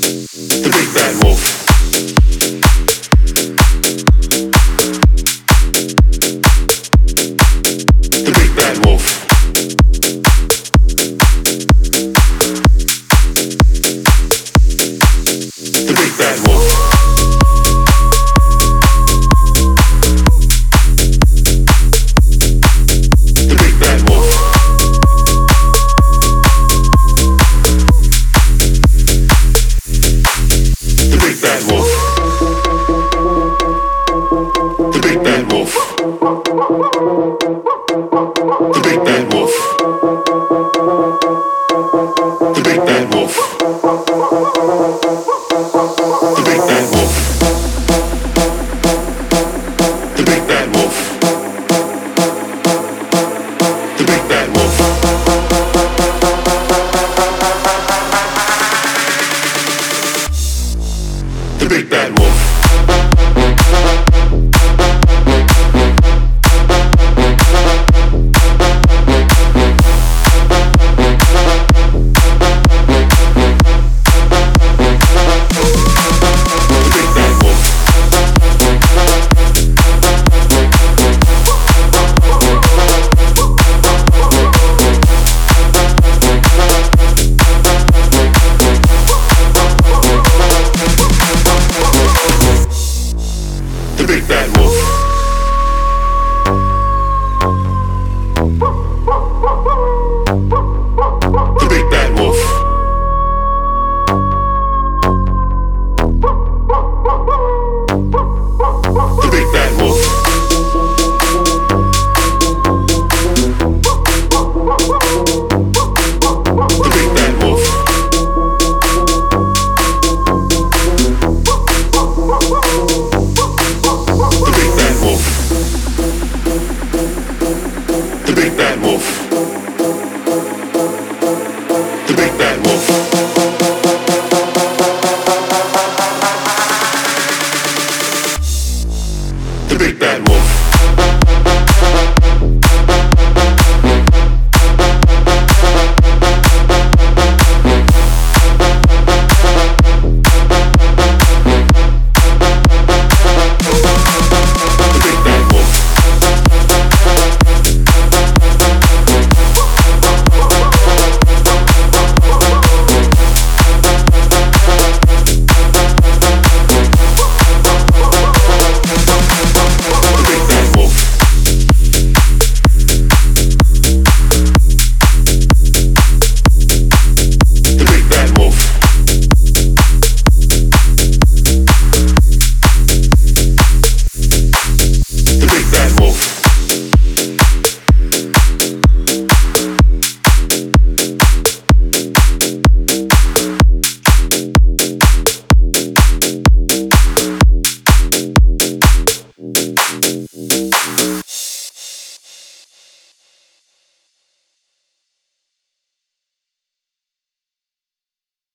The The big bad wolf.